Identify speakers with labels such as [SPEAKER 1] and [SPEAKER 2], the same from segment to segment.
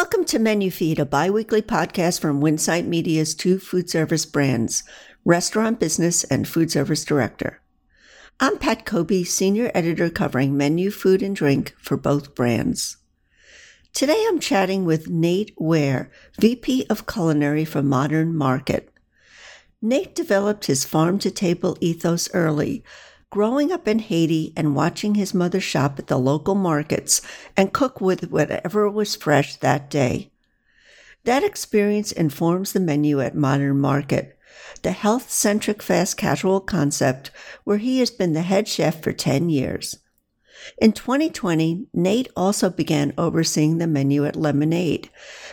[SPEAKER 1] Welcome to Menu Feed, a biweekly podcast from Winsight Media's two food service brands, Restaurant Business and Food Service Director. I'm Pat Cobe, Senior Editor covering menu, food, and drink for both brands. Today I'm chatting with Nate Weir, VP of Culinary for Modern Market. Nate developed his farm to table ethos early, growing up in Haiti and watching his mother shop at the local markets and cook with whatever was fresh that day. That experience informs the menu at Modern Market, the health centric fast casual concept where he has been the head chef for 10 years. In 2020, Nate also began overseeing the menu at Lemonade,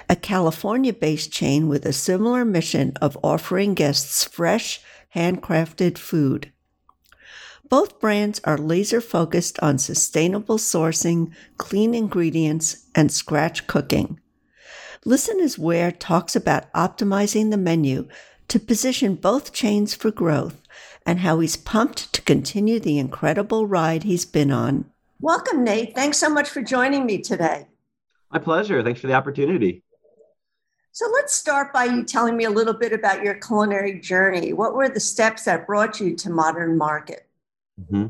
[SPEAKER 1] a California based chain with a similar mission of offering guests fresh, handcrafted food. Both brands are laser focused on sustainable sourcing, clean ingredients, and scratch cooking. Listen as Weir talks about optimizing the menu to position both chains for growth and how he's pumped to continue the incredible ride he's been on. Welcome, Nate. Thanks so much for joining me today.
[SPEAKER 2] My pleasure. Thanks for the opportunity.
[SPEAKER 1] So let's start by you telling me a little bit about your culinary journey. What were the steps that brought you to Modern Market?
[SPEAKER 2] Mm-hmm.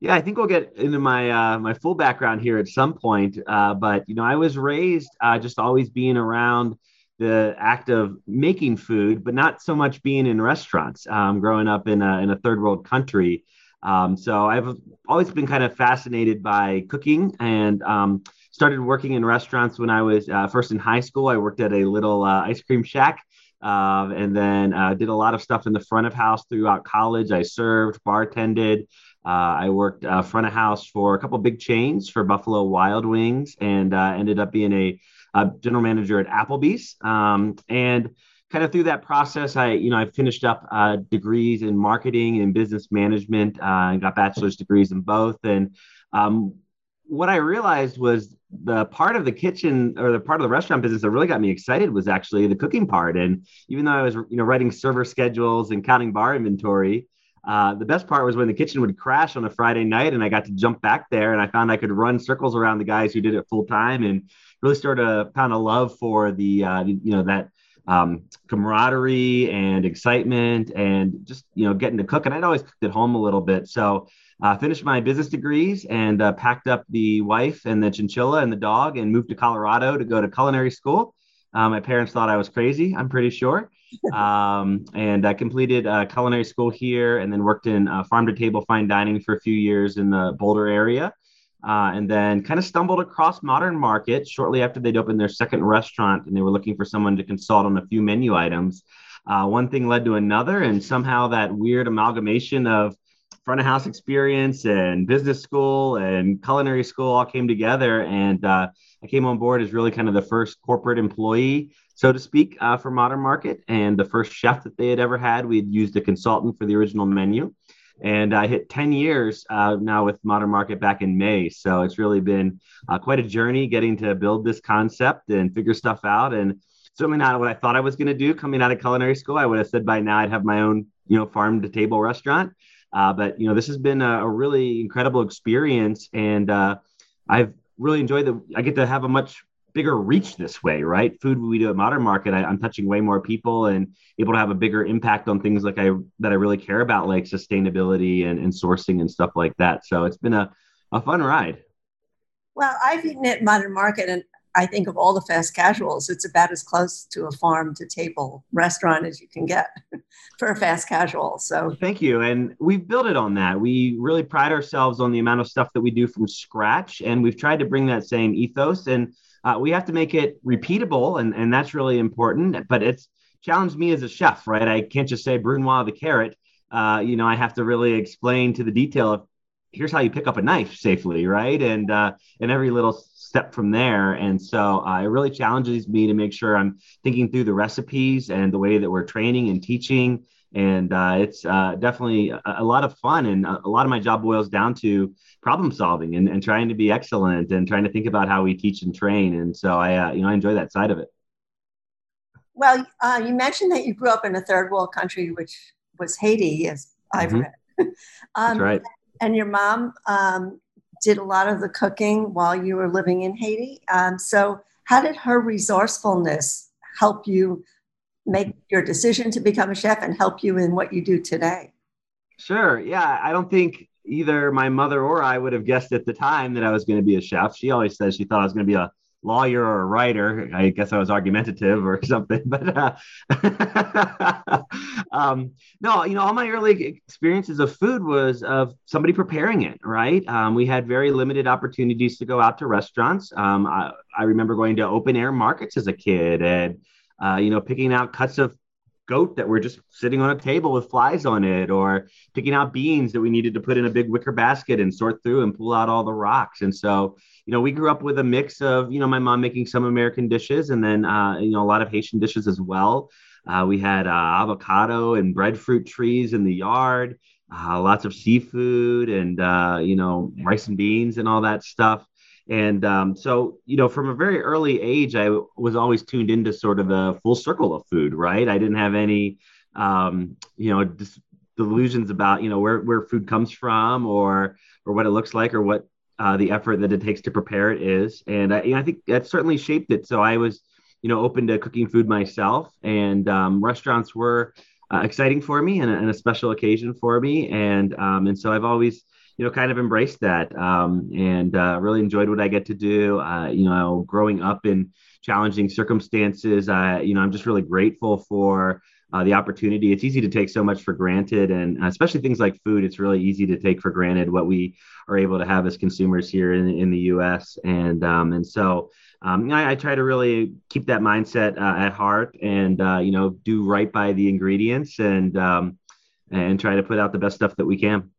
[SPEAKER 2] Yeah, I think we'll get into my uh, my full background here at some point. Uh, but you know, I was raised uh, just always being around the act of making food, but not so much being in restaurants. Um, growing up in a in a third world country, um, so I've always been kind of fascinated by cooking and um, started working in restaurants when I was uh, first in high school. I worked at a little uh, ice cream shack um, and then uh, did a lot of stuff in the front of house throughout college. I served, bartended. Uh, I worked uh, front of house for a couple big chains for Buffalo Wild Wings, and uh, ended up being a, a, general manager at Applebee's. Um, and kind of through that process, I you know I finished up uh, degrees in marketing and business management, uh, and got bachelor's degrees in both. And um, what I realized was the part of the kitchen or the part of the restaurant business that really got me excited was actually the cooking part. And even though I was, you know, writing server schedules and counting bar inventory, uh, the best part was when the kitchen would crash on a Friday night and I got to jump back there and I found I could run circles around the guys who did it full time and really start to pound a love for the, uh, you know, that um, camaraderie and excitement and just, you know, getting to cook. And I'd always cooked at home a little bit. So uh, finished my business degrees and uh, packed up the wife and the chinchilla and the dog and moved to Colorado to go to culinary school. Uh, my parents thought I was crazy, I'm pretty sure. Um, and I completed uh, culinary school here and then worked in uh, farm to table fine dining for a few years in the Boulder area. Uh, and then kind of stumbled across Modern Market shortly after they'd opened their second restaurant and they were looking for someone to consult on a few menu items. one thing led to another, and somehow that weird amalgamation of front of house experience and business school and culinary school all came together. And uh, I came on board as really kind of the first corporate employee, so to speak, uh, for Modern Market and the first chef that they had ever had. We had used a consultant for the original menu. And I hit 10 years uh, now with Modern Market back in May. So it's really been uh, quite a journey getting to build this concept and figure stuff out. And certainly not what I thought I was going to do coming out of culinary school. I would have said by now I'd have my own, you know, farm to table restaurant. Uh, but you know, this has been a, a really incredible experience, and uh, I've really enjoyed that. I get to have a much bigger reach this way, right? Food we do at Modern Market, I, am touching way more people and able to have a bigger impact on things like I that I really care about, like sustainability and, and sourcing and stuff like that. So it's been a, a fun ride.
[SPEAKER 1] Well, I've eaten at Modern Market, and I think of all the fast casuals, it's about as close to a farm to table restaurant as you can get for a fast casual. So
[SPEAKER 2] thank you. And we've built it on that. We really pride ourselves on the amount of stuff that we do from scratch. And we've tried to bring that same ethos. And uh, we have to make it repeatable. And, and that's really important. But it's challenged me as a chef, right? I can't just say brunoise the carrot. Uh, you know, I have to really explain to the detail of here's how you pick up a knife safely, right? And uh, and every little step from there. And so uh, it really challenges me to make sure I'm thinking through the recipes and the way that we're training and teaching. And uh, it's uh, definitely a, a, lot of fun. And a, a, lot of my job boils down to problem solving and, and trying to be excellent and trying to think about how we teach and train. And so I, uh, you know, I enjoy that side of it.
[SPEAKER 1] Well, uh, you mentioned that you grew up in a third world country, which was Haiti, as I've mm-hmm. read.
[SPEAKER 2] um, That's right.
[SPEAKER 1] And your mom um, did a lot of the cooking while you were living in Haiti. Um, so, how did her resourcefulness help you make your decision to become a chef and help you in what you do today?
[SPEAKER 2] Sure. Yeah. I don't think either my mother or I would have guessed at the time that I was going to be a chef. She always says she thought I was going to be a lawyer or a writer. I guess I was argumentative or something, but uh, um, no, you know, all my early experiences of food was of somebody preparing it. Right, um, we had very limited opportunities to go out to restaurants. Um, I, I, remember going to open air markets as a kid and uh, you know picking out cuts of goat that were just sitting on a table with flies on it, or picking out beans that we needed to put in a big wicker basket and sort through and pull out all the rocks. And so, you know, we grew up with a mix of, you know, my mom making some American dishes and then, uh, you know, a lot of Haitian dishes as well. Uh, we had uh, avocado and breadfruit trees in the yard, uh, lots of seafood and, uh, you know, rice and beans and all that stuff. And um, so, you know, from a very early age, I was always tuned into sort of the full circle of food, right? I didn't have any, um, you know, dis- delusions about, you know, where, where food comes from or, or what it looks like or what uh, the effort that it takes to prepare it is. And I, you know, I think that certainly shaped it. So I was, you know, open to cooking food myself and um, restaurants were uh, exciting for me and, and, a special occasion for me. And, um, and so I've always, you know, kind of embraced that um, and uh, really enjoyed what I get to do. Uh, you know, growing up in challenging circumstances, uh, you know, I'm just really grateful for uh, the opportunity. It's easy to take so much for granted, and especially things like food. It's really easy to take for granted what we are able to have as consumers here in, in the U.S. And um, and so um, I, I, try to really keep that mindset uh, at heart, and uh, you know, do right by the ingredients, and um, and try to put out the best stuff that we can.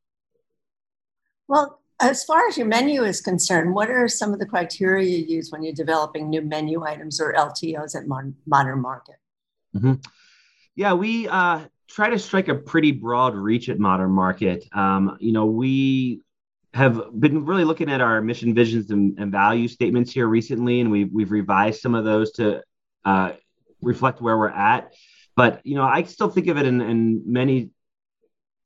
[SPEAKER 1] Well, as far as your menu is concerned, what are some of the criteria you use when you're developing new menu items or LTOs at Modern Market?
[SPEAKER 2] Mm-hmm. Yeah, we uh, try to strike a pretty broad reach at Modern Market. Um, you know, we have been really looking at our mission, visions, and, and value statements here recently, and we've we've revised some of those to uh, reflect where we're at. But you know, I still think of it in, in many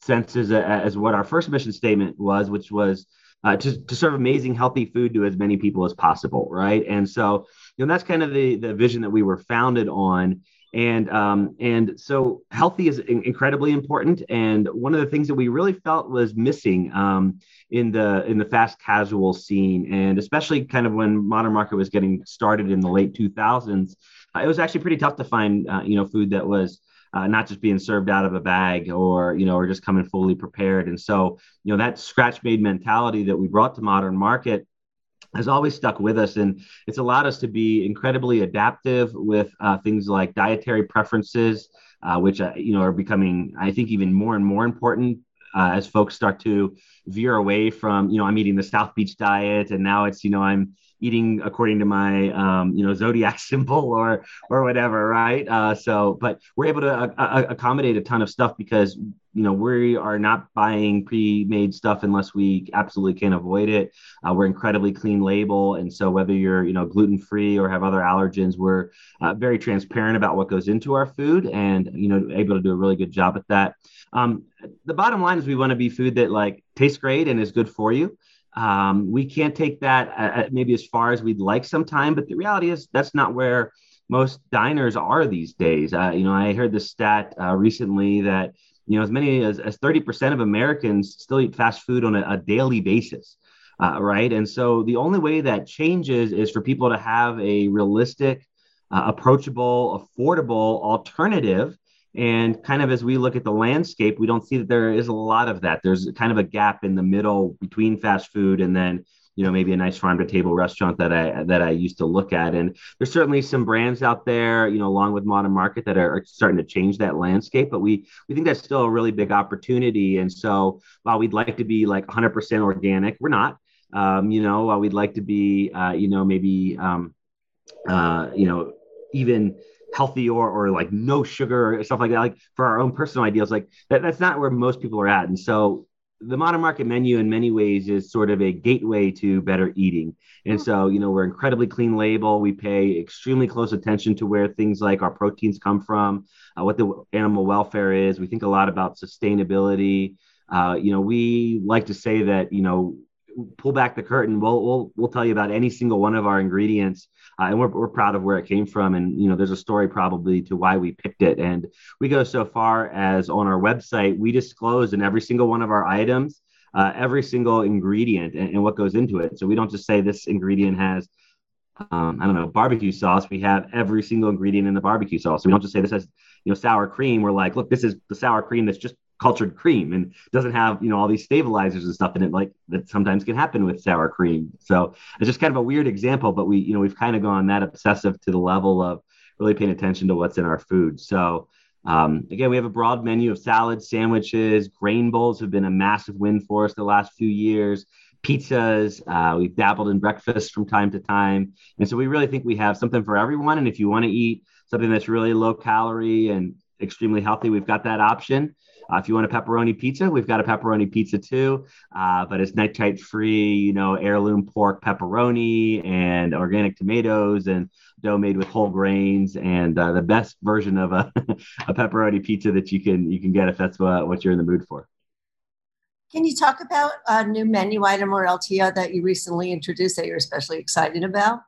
[SPEAKER 2] senses as what our first mission statement was, which was uh, to, to serve amazing, healthy food to as many people as possible, right? And so, you know, that's kind of the the vision that we were founded on. And um, and so, healthy is in- incredibly important. And one of the things that we really felt was missing um, in the in the fast casual scene, and especially kind of when Modern Market was getting started in the late 2000s, uh, it was actually pretty tough to find, uh, you know, food that was uh, not just being served out of a bag or you know or just coming fully prepared. And so you know that scratch made mentality that we brought to modern market has always stuck with us. And it's allowed us to be incredibly adaptive with uh, things like dietary preferences uh, which uh, you know are becoming i think even more and more important uh, as folks start to veer away from you know i'm eating the south beach diet and now it's you know i'm eating according to my um, you know zodiac symbol or or whatever right? Uh, so but we're able to uh, uh, accommodate a ton of stuff because you know we are not buying pre-made stuff unless we absolutely can't avoid it. Uh, we're incredibly clean label. And so whether you're you know gluten free or have other allergens we're uh, very transparent about what goes into our food and you know able to do a really good job at that. Um, the bottom line is we want to be food that like tastes great and is good for you um, we can't take that uh, uh, maybe as far as we'd like sometime, but the reality is that's not where most diners are these days. Uh, you know, I heard the stat uh, recently that you know as many as, as 30% of Americans still eat fast food on a, a daily basis. Uh, right. And so the only way that changes is for people to have a realistic, uh, approachable, affordable alternative and kind of as we look at the landscape, we don't see that there is a lot of that. There's kind of a gap in the middle between fast food and then you know maybe a nice farm to table restaurant that I that I used to look at. And there's certainly some brands out there, you know, along with Modern Market that are, are starting to change that landscape. But we we think that's still a really big opportunity. And so while we'd like to be like 100% organic, we're not. Um, you know, while we'd like to be, uh, you know, maybe um, uh, you know even healthy or or like no sugar or stuff like that like for our own personal ideals like that, that's not where most people are at. And so the modern market menu in many ways is sort of a gateway to better eating. And hmm. so you know we're incredibly clean label. We pay extremely close attention to where things like our proteins come from uh, what the animal welfare is. We think a lot about sustainability. Uh, you know we like to say that you know pull back the curtain, we'll we'll we'll tell you about any single one of our ingredients, uh, and we're we're proud of where it came from. And you know, there's a story probably to why we picked it. And we go so far as on our website, we disclose in every single one of our items. Uh, every single ingredient and, and what goes into it. So we don't just say this ingredient has um, I don't know, barbecue sauce, we have every single ingredient in the barbecue sauce. So we don't just say this has, you know, sour cream. We're like, look, this is the sour cream that's just cultured cream and doesn't have, you know, all these stabilizers and stuff in it, like that sometimes can happen with sour cream. So it's just kind of a weird example, but we, you know, we've kind of gone that obsessive to the level of really paying attention to what's in our food. So um, again, we have a broad menu of salads, sandwiches, grain bowls have been a massive win for us the last few years pizzas. Uh, we've dabbled in breakfast from time to time. And so we really think we have something for everyone. And if you want to eat something that's really low calorie and extremely healthy, we've got that option. Uh, if you want a pepperoni pizza, we've got a pepperoni pizza too, uh, but it's nitrite free, you know, heirloom pork pepperoni and organic tomatoes and dough made with whole grains and uh, the best version of a, a pepperoni pizza that you can you can get if that's what, what you're in the mood for.
[SPEAKER 1] Can you talk about a new menu item or LTO that you recently introduced that you're especially excited about?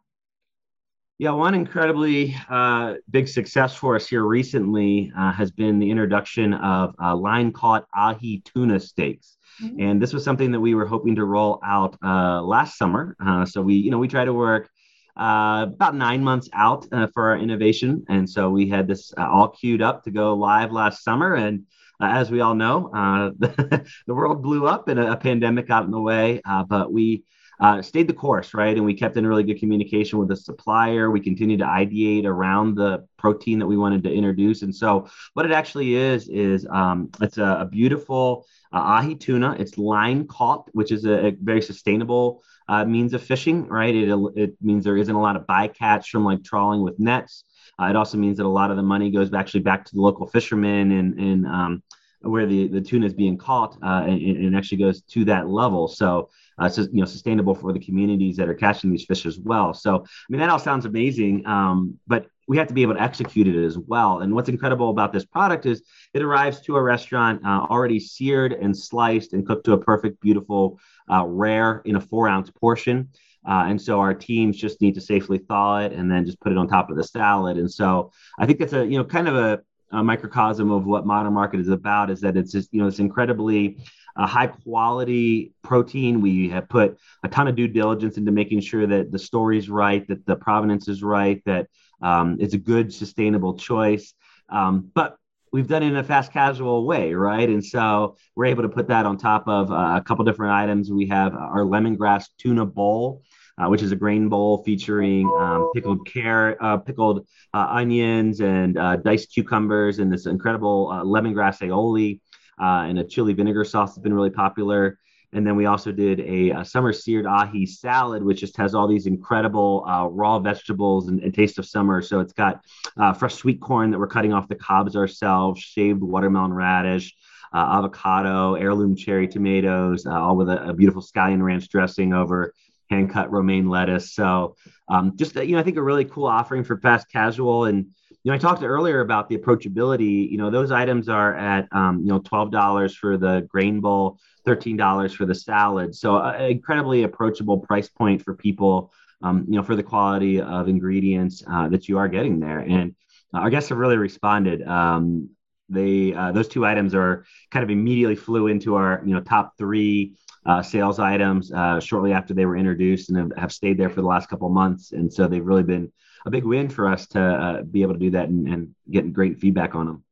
[SPEAKER 2] Yeah, one incredibly uh, big success for us here recently uh, has been the introduction of uh, line caught ahi tuna steaks. Mm-hmm. And this was something that we were hoping to roll out uh, last summer. Uh, so we, you know, we try to work uh, about nine months out for our innovation. And so we had this all queued up to go live last summer. And uh, as we all know, uh, the, world blew up and a, a pandemic got in the way, uh, but we uh, stayed the course, right? And we kept in really good communication with the supplier. We continued to ideate around the protein that we wanted to introduce. And so, what it actually is is um, it's a, a beautiful uh, ahi tuna. It's line caught, which is a, a very sustainable uh, means of fishing, right? It, it means there isn't a lot of bycatch from like trawling with nets. Uh, it also means that a lot of the money goes actually back to the local fishermen and, and um, where the, the tuna is being caught uh, and, and, actually goes to that level. So uh, it's you know sustainable for the communities that are catching these fish as well. So I mean that all sounds amazing, um, but we have to be able to execute it as well. And what's incredible about this product is it arrives to a restaurant uh, already seared and sliced and cooked to a perfect, beautiful, uh, rare in a four ounce portion. Uh, and so our teams just need to safely thaw it and then just put it on top of the salad. And so I think that's a, you know, kind of a, a microcosm of what modern market is about is that it's just, you know, it's incredibly uh, high quality protein. We have put a ton of due diligence into making sure that the story's right, that the provenance is right, that um, it's a good, sustainable choice. Um, but we've done it in a fast casual way, right? And so we're able to put that on top of uh, a couple different items. We have our lemongrass tuna bowl, uh, which is a grain bowl featuring um, pickled carrot, uh, pickled uh, onions, and uh, diced cucumbers, and this incredible uh, lemongrass aioli, and a chili vinegar sauce that's been really popular. And then we also did a, a summer seared ahi salad, which just has all these incredible uh, raw vegetables and, and, taste of summer. So it's got uh, fresh sweet corn that we're cutting off the cobs ourselves, shaved watermelon radish, uh, avocado, heirloom cherry tomatoes, all with a, a, beautiful scallion ranch dressing over hand cut romaine lettuce. So um, just you know, I think a really cool offering for fast casual. And you know, I talked earlier about the approachability. You know, those items are at um, you know twelve dollars for the grain bowl, thirteen dollars for the salad. So uh, incredibly approachable price point for people. Um, you know, for the quality of ingredients uh, that you are getting there, and our guests have really responded. Um, they uh, those two items are kind of immediately flew into our you know top three uh, sales items uh, shortly after they were introduced and have, have, stayed there for the last couple months. And so they've really been a big win for us to uh, be able to do that and, and get great feedback on them.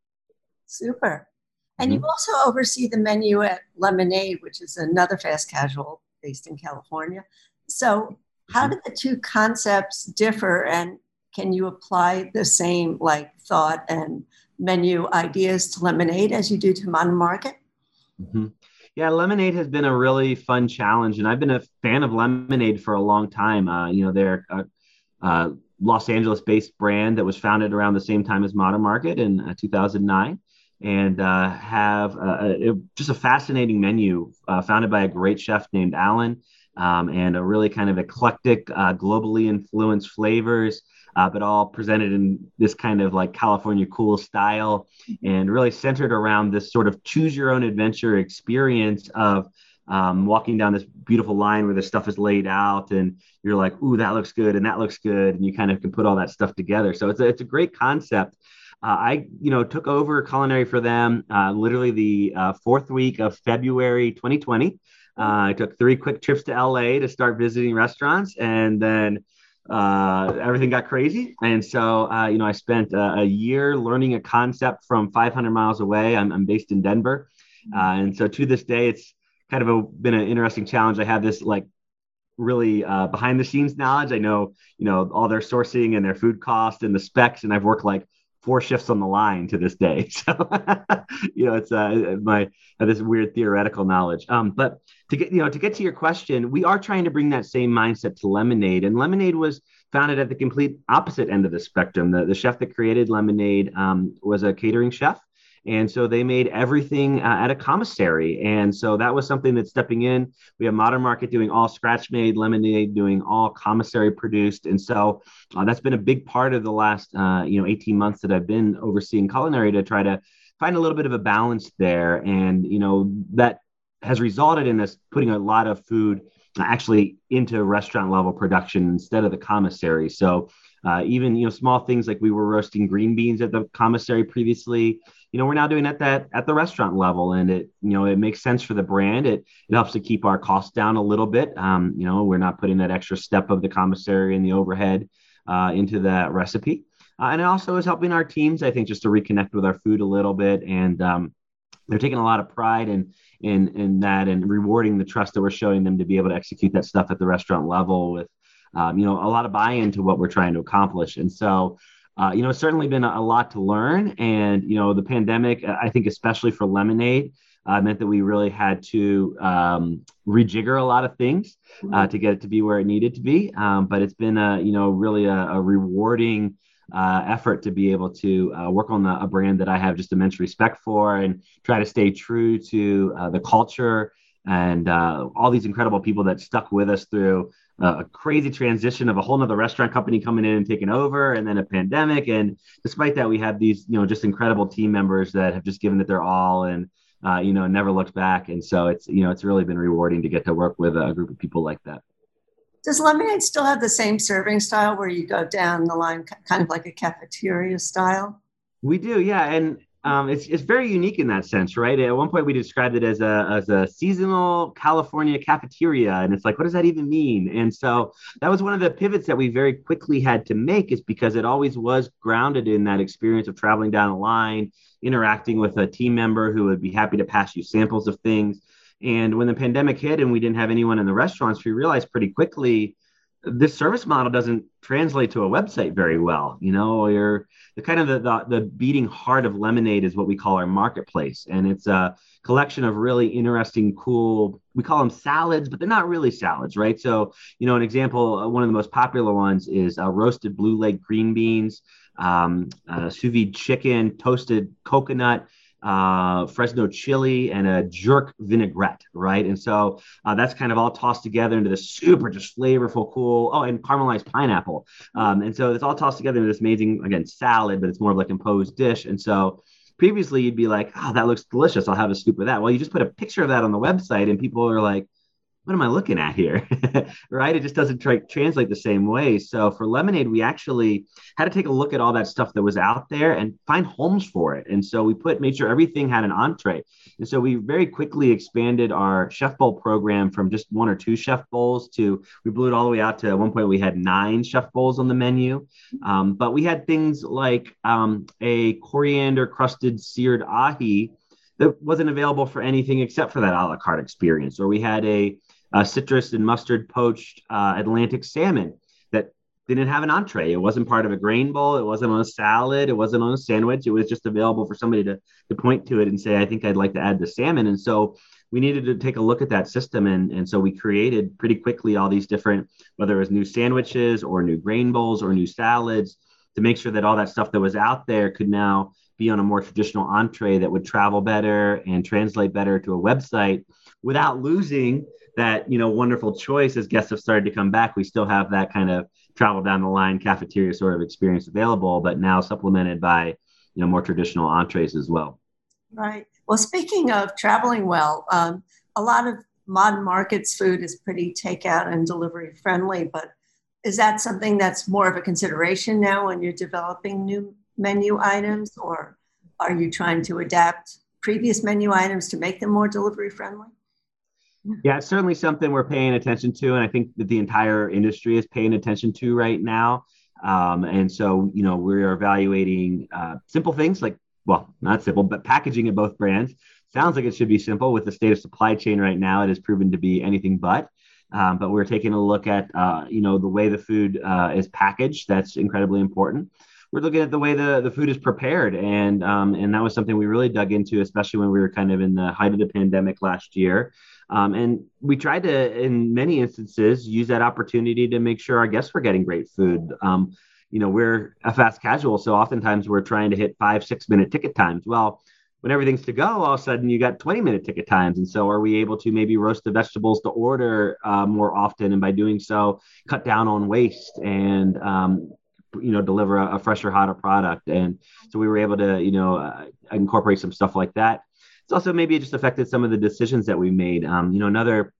[SPEAKER 1] Super. And mm-hmm. you also oversee the menu at Lemonade, which is another fast casual based in California. So, how mm-hmm. do the two concepts differ, and can you apply the same like thought and menu ideas to Lemonade as you do to Modern Market?
[SPEAKER 2] Mm-hmm. Yeah, Lemonade has been a really fun challenge, and I've been a fan of Lemonade for a long time. Uh, you know, they're a, a Los Angeles-based brand that was founded around the same time as Modern Market in uh, 2009, and uh, have a, just a fascinating menu uh, founded by a great chef named Alan, um, and a really kind of eclectic, uh, globally influenced flavors uh, but all presented in this kind of like California cool style and really centered around this sort of choose your own adventure experience of um, walking down this beautiful line where the stuff is laid out and you're like, ooh, that looks good and that looks good. And you kind of can put all that stuff together. So it's a, it's a great concept. Uh, I, you know, took over culinary for them uh, literally the uh, fourth week of February 2020. Uh, I took three quick trips to LA to start visiting restaurants, and then uh, everything got crazy. And so, uh, you know, I spent a year learning a concept from 500 miles away. I'm, I'm based in Denver, and so to this day, it's kind of a, been an interesting challenge. I have this like really uh, behind the scenes knowledge. I know, you know, all their sourcing and their food cost and the specs, and I've worked like four shifts on the line to this day. So, you know, it's uh, my uh, this weird theoretical knowledge. Um, but to get, you know, to get to your question, we are trying to bring that same mindset to Lemonade, and Lemonade was founded at the complete opposite end of the spectrum. The, the chef that created Lemonade um, was a catering chef. And so they made everything uh, at a commissary. And so that was something that's stepping in. We have Modern Market doing all scratch made, Lemonade doing all commissary produced. And so uh, that's been a big part of the last, uh, you know, 18 months that I've been overseeing culinary to try to find a little bit of a balance there. And, you know, that has resulted in us putting a lot of food actually into restaurant level production instead of the commissary. So uh, even you know small things like we were roasting green beans at the commissary previously you know we're now doing at that at the restaurant level and it you know it makes sense for the brand. It it helps to keep our costs down a little bit. Um, you know we're not putting that extra step of the commissary and the overhead uh, into that recipe. Uh, and it also is helping our teams i think just to reconnect with our food a little bit and um, they're taking a lot of pride in in in that and rewarding the trust that we're showing them to be able to execute that stuff at the restaurant level with um, you know a lot of buy-in to what we're trying to accomplish and so uh, you know, it's certainly been a, lot to learn. And, you know, the pandemic, I think, especially for Lemonade, uh, meant that we really had to um, rejigger a lot of things uh, to get it to be where it needed to be. Um, but it's been a, you know, really a, a rewarding uh, effort to be able to uh, work on the, a brand that I have just immense respect for and try to stay true to uh, the culture and uh, all these incredible people that stuck with us through a crazy transition of a whole nother restaurant company coming in and taking over and then a pandemic. And despite that we have these you know just incredible team members that have just given it their all and uh, you know never looked back. And so it's you know it's really been rewarding to get to work with a group of people like that.
[SPEAKER 1] Does lemonade still have the same serving style where you go down the line kind of like a cafeteria style?
[SPEAKER 2] We do yeah. And um, it's, it's very unique in that sense, right? At one point, we described it as a, as a seasonal California cafeteria. And it's like, what does that even mean? And so that was one of the pivots that we very quickly had to make, is because it always was grounded in that experience of traveling down the line, interacting with a team member who would be happy to pass you samples of things. And when the pandemic hit and we didn't have anyone in the restaurants, we realized pretty quickly this service model doesn't translate to a website very well. You know, you're the kind of the, the, the beating heart of Lemonade is what we call our marketplace, and it's a collection of really interesting, cool. We call them salads, but they're not really salads, right? So, you know, an example, uh, one of the most popular ones is uh, roasted blue lake green beans, um, uh, sous vide chicken, toasted coconut uh, Fresno chili, and a jerk vinaigrette, right? And so uh, that's kind of all tossed together into this super just flavorful, cool. Oh, and caramelized pineapple. Um, and so it's all tossed together into this amazing, again, salad, but it's more of like imposed dish. And so previously you'd be like, oh, that looks delicious. I'll have a scoop of that. Well, you just put a picture of that on the website, and people are like, what am I looking at here? right? It just doesn't tra- translate the same way. So for Lemonade, we actually had to take a look at all that stuff that was out there and find homes for it. And so we put made sure everything had an entree. And so we very quickly expanded our chef bowl program from just one or two chef bowls to we blew it all the way out to at one point we had nine chef bowls on the menu. Um, but we had things like um, a coriander crusted seared ahi that wasn't available for anything except for that a la carte experience. Or we had a uh, citrus and mustard poached uh, Atlantic salmon that didn't have an entree. It wasn't part of a grain bowl. It wasn't on a salad. It wasn't on a sandwich. It was just available for somebody to, to point to it and say, I think I'd like to add the salmon. And so we needed to take a look at that system. And, and so we created pretty quickly all these different, whether it was new sandwiches or new grain bowls or new salads to make sure that all that stuff that was out there could now be on a more traditional entree that would travel better and translate better to a website without losing that you know wonderful choice as guests have started to come back. We still have that kind of travel down the line cafeteria sort of experience available but now supplemented by you know more traditional entrees as well.
[SPEAKER 1] Right. Well speaking of traveling well um, a lot of modern markets food is pretty takeout and delivery friendly, but is that something that's more of a consideration now when you're developing new menu items, or are you trying to adapt previous menu items to make them more delivery friendly?
[SPEAKER 2] Yeah, it's certainly something we're paying attention to, and I think that the entire industry is paying attention to right now. Um, and so, you know, we're evaluating uh, simple things like, well, not simple, but packaging at both brands. Sounds like it should be simple. With the state of supply chain right now, it has proven to be anything but. Um, but we're taking a look at, uh, you know, the way the food uh, is packaged. That's incredibly important. We're looking at the way the, the food is prepared, and um, and that was something we really dug into, especially when we were kind of in the height of the pandemic last year. Um, and we tried to, in many instances, use that opportunity to make sure our guests were getting great food. Um, you know, we're a fast casual, so oftentimes we're trying to hit five, six minute ticket times. Well, when everything's to go, all of a sudden you got 20 minute ticket times. And so, are we able to maybe roast the vegetables to order uh, more often? And by doing so, cut down on waste and, um, you know, deliver a, a, fresher, hotter product. And so, we were able to, you know, uh, incorporate some stuff like that it's also maybe it just affected some of the decisions that we made. Um, you know, another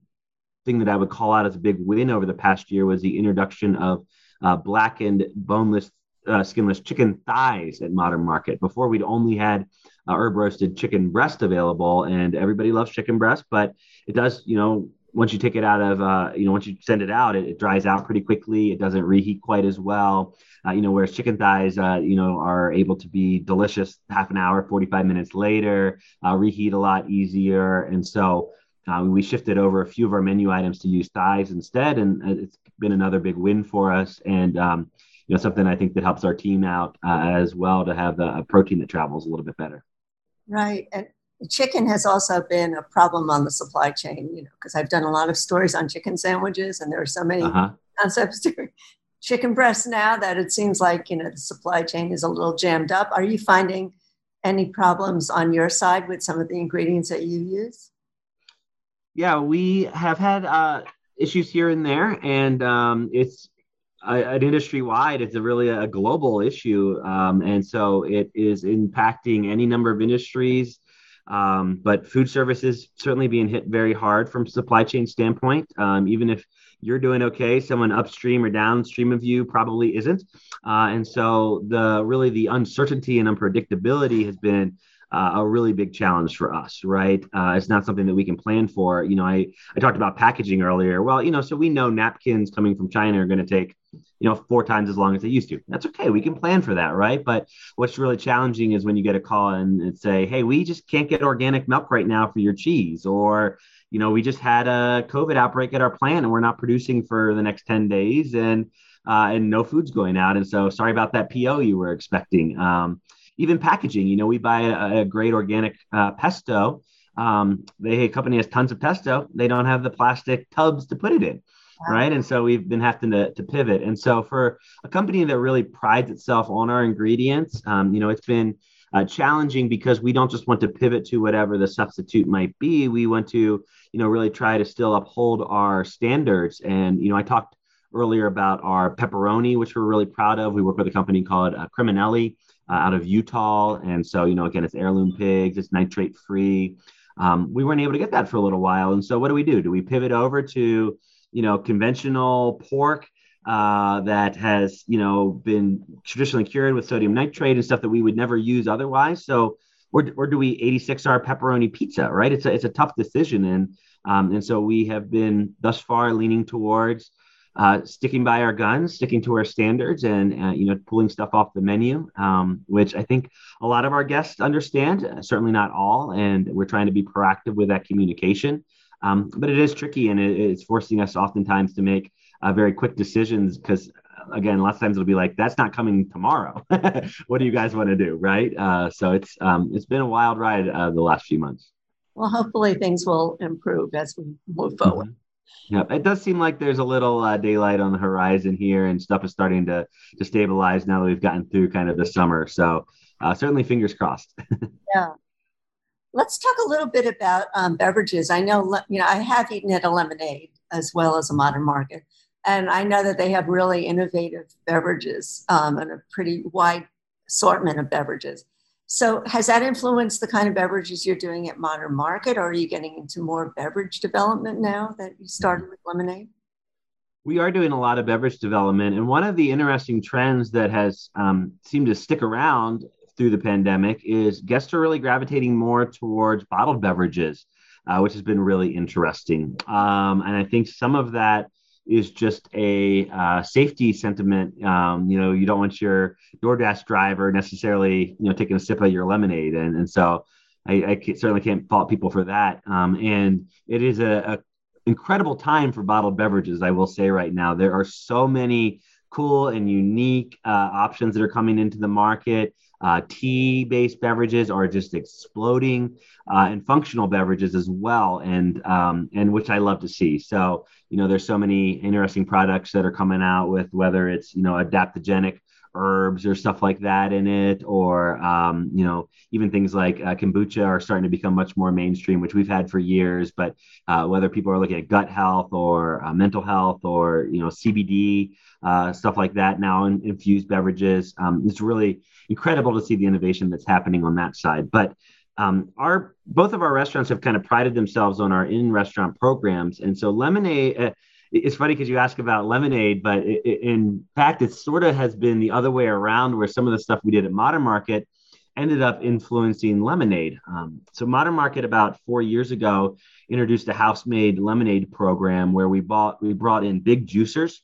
[SPEAKER 2] thing that I would call out as a big win over the past year was the introduction of uh, blackened, boneless, uh, skinless chicken thighs at Modern Market. Before we'd only had uh, herb roasted chicken breast available, and everybody loves chicken breast, but it does, you know, once you take it out of, uh, you know, once you send it out, it, it, dries out pretty quickly. It doesn't reheat quite as well. Uh, you know, whereas chicken thighs, uh, you know, are able to be delicious half an hour, 45 minutes later, uh, reheat a lot easier. And so uh, we shifted over a few of our menu items to use thighs instead. And uh, it's been another big win for us. And, um, you know, something I think that helps our team out as well to have the protein that travels a little bit better.
[SPEAKER 1] Right. And chicken has also been a problem on the supply chain, you know, because I've done a lot of stories on chicken sandwiches and there are so many uh-huh. concepts to chicken breasts now that it seems like, you know, the supply chain is a little jammed up. Are you finding any problems on your side with some of the ingredients that you use?
[SPEAKER 2] Yeah, we have had uh, issues here and there, and um, it's an industry wide. It's a really a global issue, um, and so it is impacting any number of industries. Um, but food services certainly being hit very hard from supply chain standpoint. Um, even if you're doing okay, someone upstream or downstream of you probably isn't. Uh, and so the really the uncertainty and unpredictability has been uh, a really big challenge for us, right? Uh, it's not something that we can plan for. You know, I, I talked about packaging earlier. Well, you know, so we know napkins coming from China are going to take, you know, four times as long as they used to. That's okay. We can plan for that, right? But what's really challenging is when you get a call and, say, hey, we just can't get organic milk right now for your cheese, or, you know, we just had a COVID outbreak at our plant and we're not producing for the next 10 days and, uh, and no food's going out. And so sorry about that PO you were expecting. Um, even packaging. You know, we buy a, a great organic uh, pesto. Um, they a company has tons of pesto. They don't have the plastic tubs to put it in, wow. right? And so we've been having to, to pivot. And so for a company that really prides itself on our ingredients, um, you know, it's been uh, challenging because we don't just want to pivot to whatever the substitute might be. We want to, you know, really try to still uphold our standards. And you know, I talked earlier about our pepperoni, which we're really proud of. We work with a company called uh, Creminelli uh, out of Utah. And so, you know, again, it's heirloom pigs, it's nitrate free. Um, we weren't able to get that for a little while. And so, what do we do? Do we pivot over to, you know, conventional pork uh, that has, you know, been traditionally cured with sodium nitrate and stuff that we would never use otherwise? So, or, or do we 86 our pepperoni pizza, right? It's a, it's a tough decision. And, um, and so we have been thus far leaning towards uh, sticking by our guns, sticking to our standards, and uh, you know, pulling stuff off the menu, um, which I think a lot of our guests understand. Certainly not all, and we're trying to be proactive with that communication. Um, but it is tricky, and it, it's forcing us oftentimes to make uh, very quick decisions because. Uh, again, lots of times it'll be like, "That's not coming tomorrow. what do you guys want to do?" Right? Uh, so it's um, it's been a wild ride the last few months.
[SPEAKER 1] Well, hopefully things will improve as we move forward. Mm-hmm.
[SPEAKER 2] Yeah, it does seem like there's a little uh, daylight on the horizon here, and stuff is starting to to stabilize now that we've gotten through kind of the summer. So uh, certainly, fingers crossed.
[SPEAKER 1] yeah. Let's talk a little bit about um, beverages. I know, you know, I have eaten at a lemonade as well as a modern market, and I know that they have really innovative beverages um, and a pretty wide assortment of beverages. So, has that influenced the kind of beverages you're doing at Modern Market, or are you getting into more beverage development now that you started with lemonade?
[SPEAKER 2] We are doing a lot of beverage development. And one of the interesting trends that has um, seemed to stick around through the pandemic is guests are really gravitating more towards bottled beverages, uh, which has been really interesting. Um, and I think some of that is just a uh, safety sentiment. Um, you know, you don't want your DoorDash driver necessarily, you know, taking a sip of your lemonade, and and so I, I certainly can't fault people for that. Um, and it is a, a incredible time for bottled beverages. I will say right now, there are so many cool and unique uh, options that are coming into the market. Uh, tea based beverages are just exploding uh, and functional beverages as well and um, and which i love to see. So you know there's so many interesting products that are coming out with whether it's you know adaptogenic herbs or stuff like that in it, or um, you know, even things like uh, kombucha are starting to become much more mainstream, which we've had for years. But uh, whether people are looking at gut health or uh, mental health or you know CBD uh, stuff like that now in infused beverages, um, it's really incredible to see the innovation that's happening on that side. But um, our both of our restaurants have kind of prided themselves on our in-restaurant programs, and so lemonade uh, it's funny because you ask about lemonade, but in fact, it sort of has been the other way around, where some of the stuff we did at Modern Market ended up influencing lemonade. Um, so Modern Market about four years ago introduced a house-made lemonade program where we bought we brought in big juicers.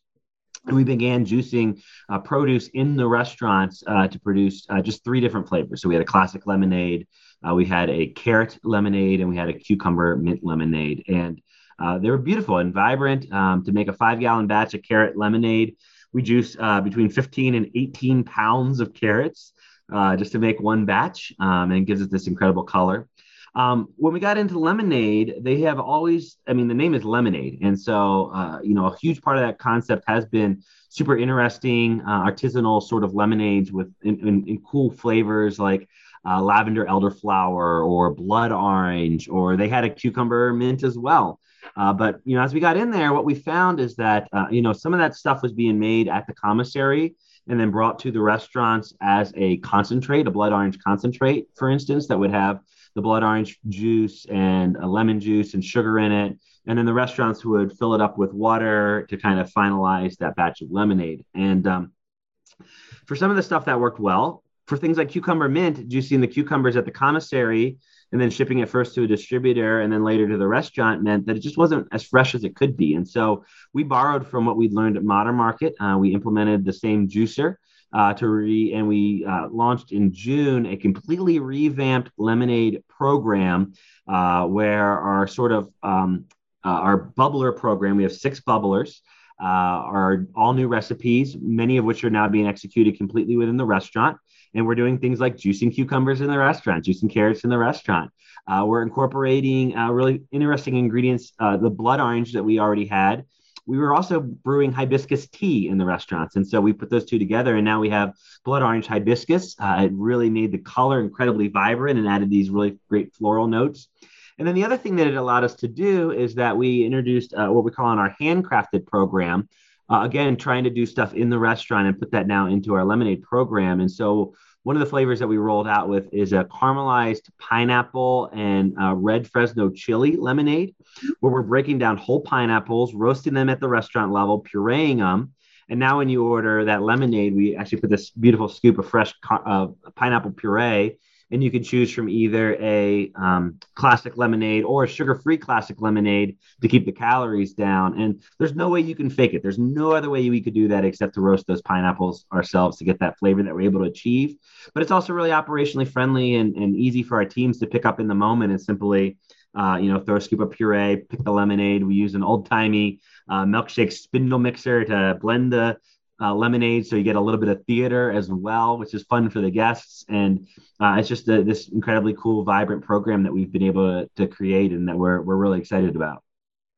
[SPEAKER 2] And we began juicing uh, produce in the restaurants uh, to produce uh, just three different flavors. So we had a classic lemonade, uh, we had a carrot lemonade, and we had a cucumber mint lemonade. And uh, they were beautiful and vibrant. Um, to make a five gallon batch of carrot lemonade, we juice uh, between 15 and 18 pounds of carrots uh, just to make one batch, um, and gives it this incredible color. Um, when we got into lemonade, they have always, I mean, the name is lemonade. And so, uh, you know, a huge part of that concept has been super interesting, uh, artisanal sort of lemonades with in, in, in cool flavors like uh, lavender elderflower or blood orange, or they had a cucumber mint as well. Uh, but you know, as we got in there, what we found is that uh, you know some of that stuff was being made at the commissary and then brought to the restaurants as a concentrate, a blood orange concentrate, for instance, that would have the blood orange juice and a lemon juice and sugar in it. And then the restaurants would fill it up with water to kind of finalize that batch of lemonade. And um, for some of the stuff that worked well, for things like cucumber mint, juicing the cucumbers at the commissary and then shipping it first to a distributor and then later to the restaurant meant that it just wasn't as fresh as it could be. And so we borrowed from what we'd learned at Modern Market. Uh, we implemented the same juicer uh, to re and we uh, launched in June a completely revamped lemonade program uh, where our sort of um, uh, our bubbler program we have six bubblers. Uh, are all new recipes, many of which are now being executed completely within the restaurant and we're doing things like juicing cucumbers in the restaurant, juicing carrots in the restaurant. Uh, we're incorporating uh, really interesting ingredients, uh, the blood orange that we already had. We were also brewing hibiscus tea in the restaurants. And so we put those two together, and now we have blood orange hibiscus. Uh, it really made the color incredibly vibrant and added these really great floral notes. And then the other thing that it allowed us to do is that we introduced uh, what we call in our handcrafted program, uh, again, trying to do stuff in the restaurant and put that now into our lemonade program. And so one of the flavors that we rolled out with is a caramelized pineapple and uh, red Fresno chili lemonade, where we're breaking down whole pineapples, roasting them at the restaurant level, pureeing them. And now, when you order that lemonade, we actually put this beautiful scoop of fresh uh, pineapple puree and you can choose from either a um, classic lemonade or a sugar-free classic lemonade to keep the calories down. And there's no way you can fake it. There's no other way we could do that except to roast those pineapples ourselves to get that flavor that we're able to achieve. But it's also really operationally friendly and, and easy for our teams to pick up in the moment and simply uh, you know, throw a scoop of puree, pick the lemonade. We use an old timey uh, milkshake spindle mixer to blend the uh, lemonade, so you get a little bit of theater as well, which is fun for the guests. And uh, it's just a, this incredibly cool, vibrant program that we've been able to, to create and that we're we're really excited about.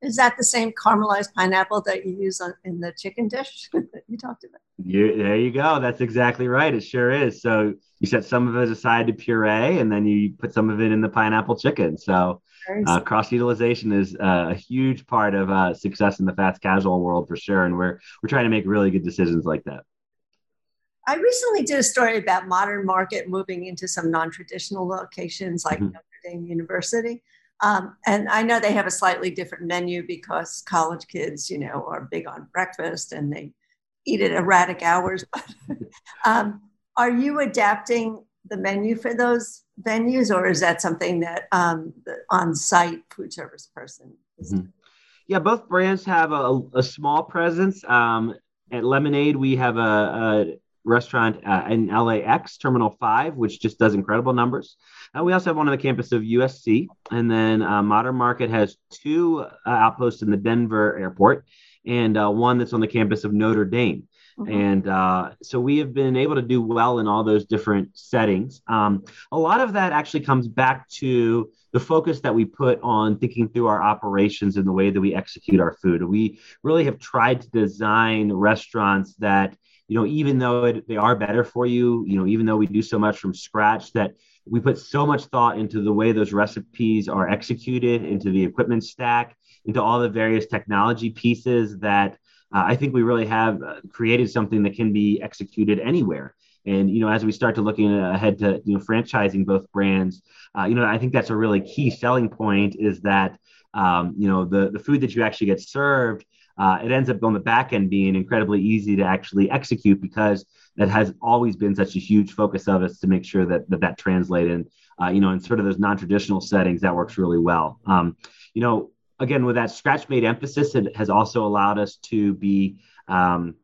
[SPEAKER 1] Is that the same caramelized pineapple that you use on, in the chicken dish that you talked about?
[SPEAKER 2] You, there you go. That's exactly right. It sure is. So you set some of it aside to puree, and then you put some of it in the pineapple chicken. So uh, cross utilization is uh, a huge part of uh, success in the fast casual world for sure, and we're we're trying to make really good decisions like that.
[SPEAKER 1] I recently did a story about Modern Market moving into some non-traditional locations like mm-hmm. Notre Dame University. Um, and I know they have a slightly different menu because college kids, you know, are big on breakfast and they eat at erratic hours. um, are you adapting the menu for those venues, or is that something that um, the on-site food service person? Mm-hmm.
[SPEAKER 2] Yeah, both brands have a, a small presence. Um, at Lemonade, we have a, a restaurant uh, in LAX Terminal Five, which just does incredible numbers. Uh, we also have one on the campus of USC, and then uh, Modern Market has two uh, outposts in the Denver airport, and uh, one that's on the campus of Notre Dame. Mm-hmm. And uh, so we have been able to do well in all those different settings. Um, a lot of that actually comes back to the focus that we put on thinking through our operations and the way that we execute our food. We really have tried to design restaurants that, you know, even though it, they are better for you, you know, even though we do so much from scratch, that we put so much thought into the way those recipes are executed, into the equipment stack, into all the various technology pieces that uh, I think we really have uh, created something that can be executed anywhere. And you know, as we start to looking ahead to you know franchising both brands, uh, you know, I think that's a really key selling point is that um, you know the the food that you actually get served, uh, it ends up on the back end being incredibly easy to actually execute because that has always been such a huge focus of us to make sure that that, that translated. Uh, you know, in sort of those non-traditional settings, that works really well. Um, you know, again, with that scratch made emphasis, it has also allowed us to be um,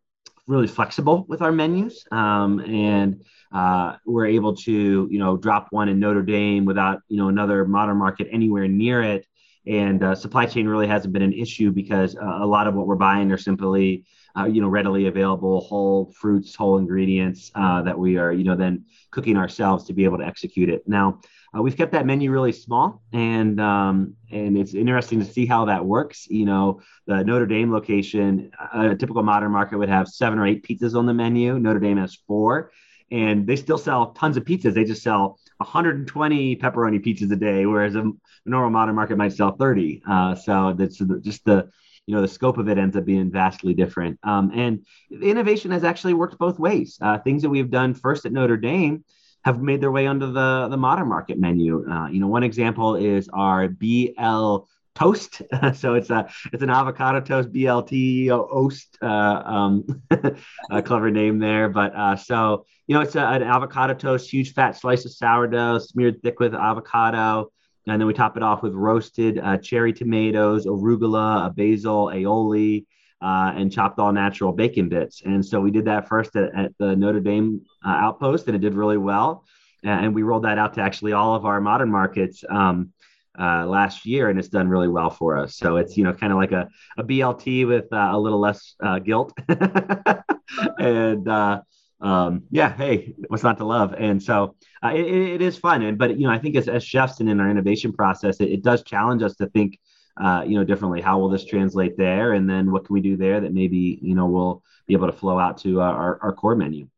[SPEAKER 2] really flexible with our menus. Um, and uh, we're able to, you know, drop one in Notre Dame without, you know, another modern market anywhere near it. And uh, supply chain really hasn't been an issue because uh, a lot of what we're buying are simply, uh, you know, readily available whole fruits, whole ingredients uh, that we are, you know, then cooking ourselves to be able to execute it. Now, uh, we've kept that menu really small, and um, and it's interesting to see how that works. You know, the Notre Dame location, a typical modern market would have seven or eight pizzas on the menu. Notre Dame has four, and they still sell tons of pizzas. They just sell 120 pepperoni pizzas a day, whereas a normal modern market might sell 30. Uh, so that's just the you know the scope of it ends up being vastly different. Um, and innovation has actually worked both ways. Uh, things that we've done first at Notre Dame have made their way onto the the modern market menu. Uh, you know, one example is our BL toast. so it's a it's an avocado toast BLT oast. Uh, um, a clever name there, but uh, so you know it's a, an avocado toast, huge fat slice of sourdough smeared thick with avocado. And then we top it off with roasted uh, cherry tomatoes, arugula, a basil, aioli, uh, and chopped all natural bacon bits. And so we did that first at, at the Notre Dame uh, outpost, and it did really well. And we rolled that out to actually all of our modern markets um, uh, last year, and it's done really well for us. So it's you know kind of like a, a BLT with uh, a little less uh, guilt, and uh, um, yeah, hey, what's not to love? And so it, it is fun. And but you know I think as, as chefs and in our innovation process, it, it does challenge us to think uh, you know, differently. How will this translate there? And then what can we do there that maybe, you know, will be able to flow out to our, our core menu?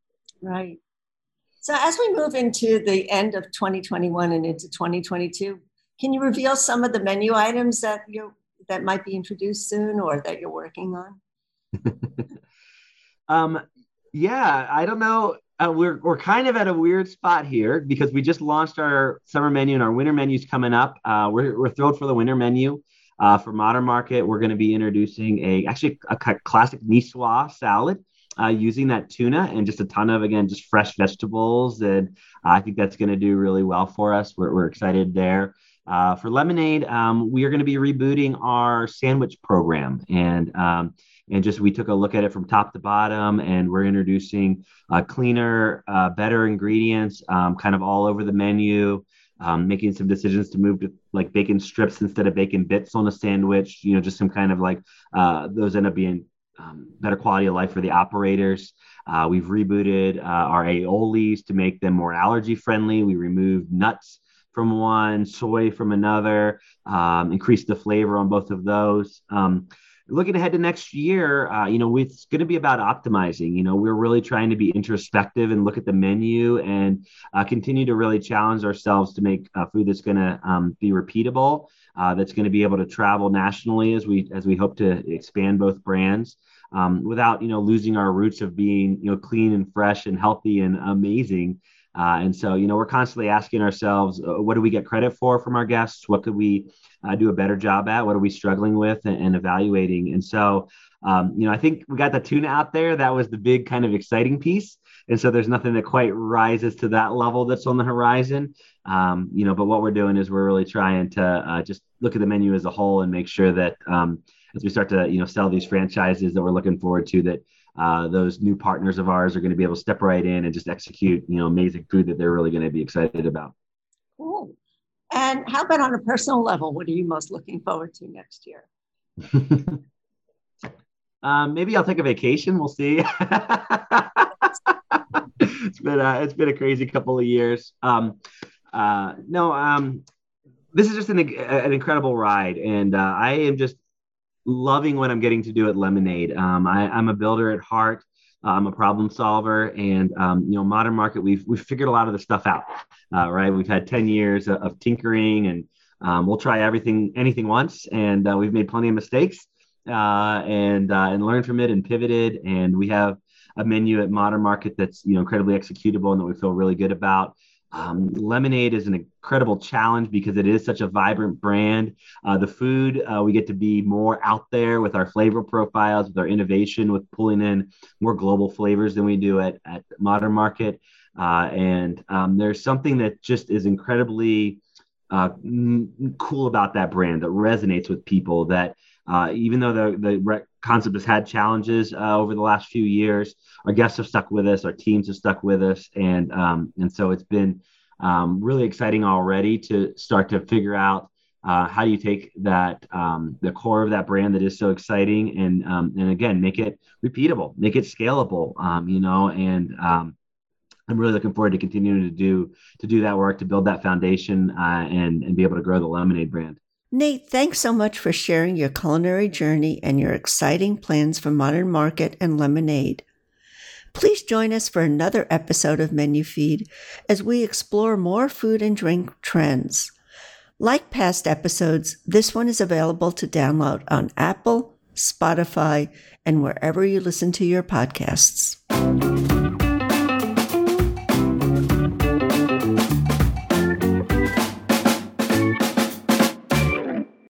[SPEAKER 1] Right. So as we move into the end of 2021 and into 2022, can you reveal some of the menu items that you that might be introduced soon or that you're working on?
[SPEAKER 2] um, yeah, I don't know. Uh, we're we're kind of at a weird spot here because we just launched our summer menu and our winter menu is coming up. Uh, we're we're thrilled for the winter menu. Uh, for modern market, we're going to be introducing a actually a classic niçoise salad. Uh, using that tuna and just a ton of again just fresh vegetables and i think that's going to do really well for us. We're, we're excited there. Uh, for lemonade um, we are going to be rebooting our sandwich program. And um, and just we took a look at it from top to bottom and we're introducing uh, cleaner uh, better ingredients um, kind of all over the menu um, making some decisions to move to like bacon strips instead of bacon bits on a sandwich. You know, just some kind of like uh, those end up being um, better quality of life for the operators. Uh, we've rebooted uh, our aiolis to make them more allergy friendly. We removed nuts from one, soy from another, um, increased the flavor on both of those. Um, looking ahead to next year, uh, you know, it's going to be about optimizing. You know, we're really trying to be introspective and look at the menu and uh, continue to really challenge ourselves to make uh, food that's going to um, be repeatable, uh, that's going to be able to travel nationally as we as we hope to expand both brands. um, without you know losing our roots of being you know clean and fresh and healthy and amazing. Uh, and so, you know, we're constantly asking ourselves, uh, what do we get credit for from our guests? What could we uh, do a better job at? What are we struggling with and, and evaluating? And so, um, you know, I think we got the tuna out there. That was the big kind of exciting piece. And so there's nothing that quite rises to that level that's on the horizon. Um, you know, but what we're doing is we're really trying to uh, just look at the menu as a whole and make sure that um, as we start to, you know, sell these franchises that we're looking forward to that uh, those new partners of ours are going to be able to step right in and just execute, you know, amazing food that they're really going to be excited about.
[SPEAKER 1] Cool. And how about on a personal level? What are you most looking forward to next year?
[SPEAKER 2] um, maybe I'll take a vacation. We'll see. it's been a, it's been a crazy couple of years. Um, uh, no, um, this is just an, an incredible ride, and uh, I am just loving what I'm getting to do at Lemonade. Um, I, am a builder at heart. Uh, I'm a problem solver, and um, you know, modern market. We've we've figured a lot of the stuff out, uh, right? We've had ten years of, of tinkering, and um, we'll try everything, anything once, and uh, we've made plenty of mistakes, uh, and uh, and learned from it, and pivoted, and we have a menu at Modern Market that's you know incredibly executable and that we feel really good about. Um, lemonade is an incredible challenge because it is such a vibrant brand. Uh, the food, uh, we get to be more out there with our flavor profiles, with our innovation, with pulling in more global flavors than we do at, at Modern Market. Uh, and um, there's something that just is incredibly uh, cool about that brand that resonates with people that uh, even though the, the concept has had challenges uh, over the last few years, our guests have stuck with us, our teams have stuck with us, and um, and so it's been um, really exciting already to start to figure out uh, how do you take that um, the core of that brand that is so exciting and um, and again make it repeatable, make it scalable, um, you know, and um, I'm really looking forward to continuing to do to do that work to build that foundation uh, and and be able to grow the lemonade brand.
[SPEAKER 1] Nate, thanks so much for sharing your culinary journey and your exciting plans for Modern Market and Lemonade. Please join us for another episode of Menu Feed as we explore more food and drink trends. Like past episodes, this one is available to download on Apple, Spotify, and wherever you listen to your podcasts.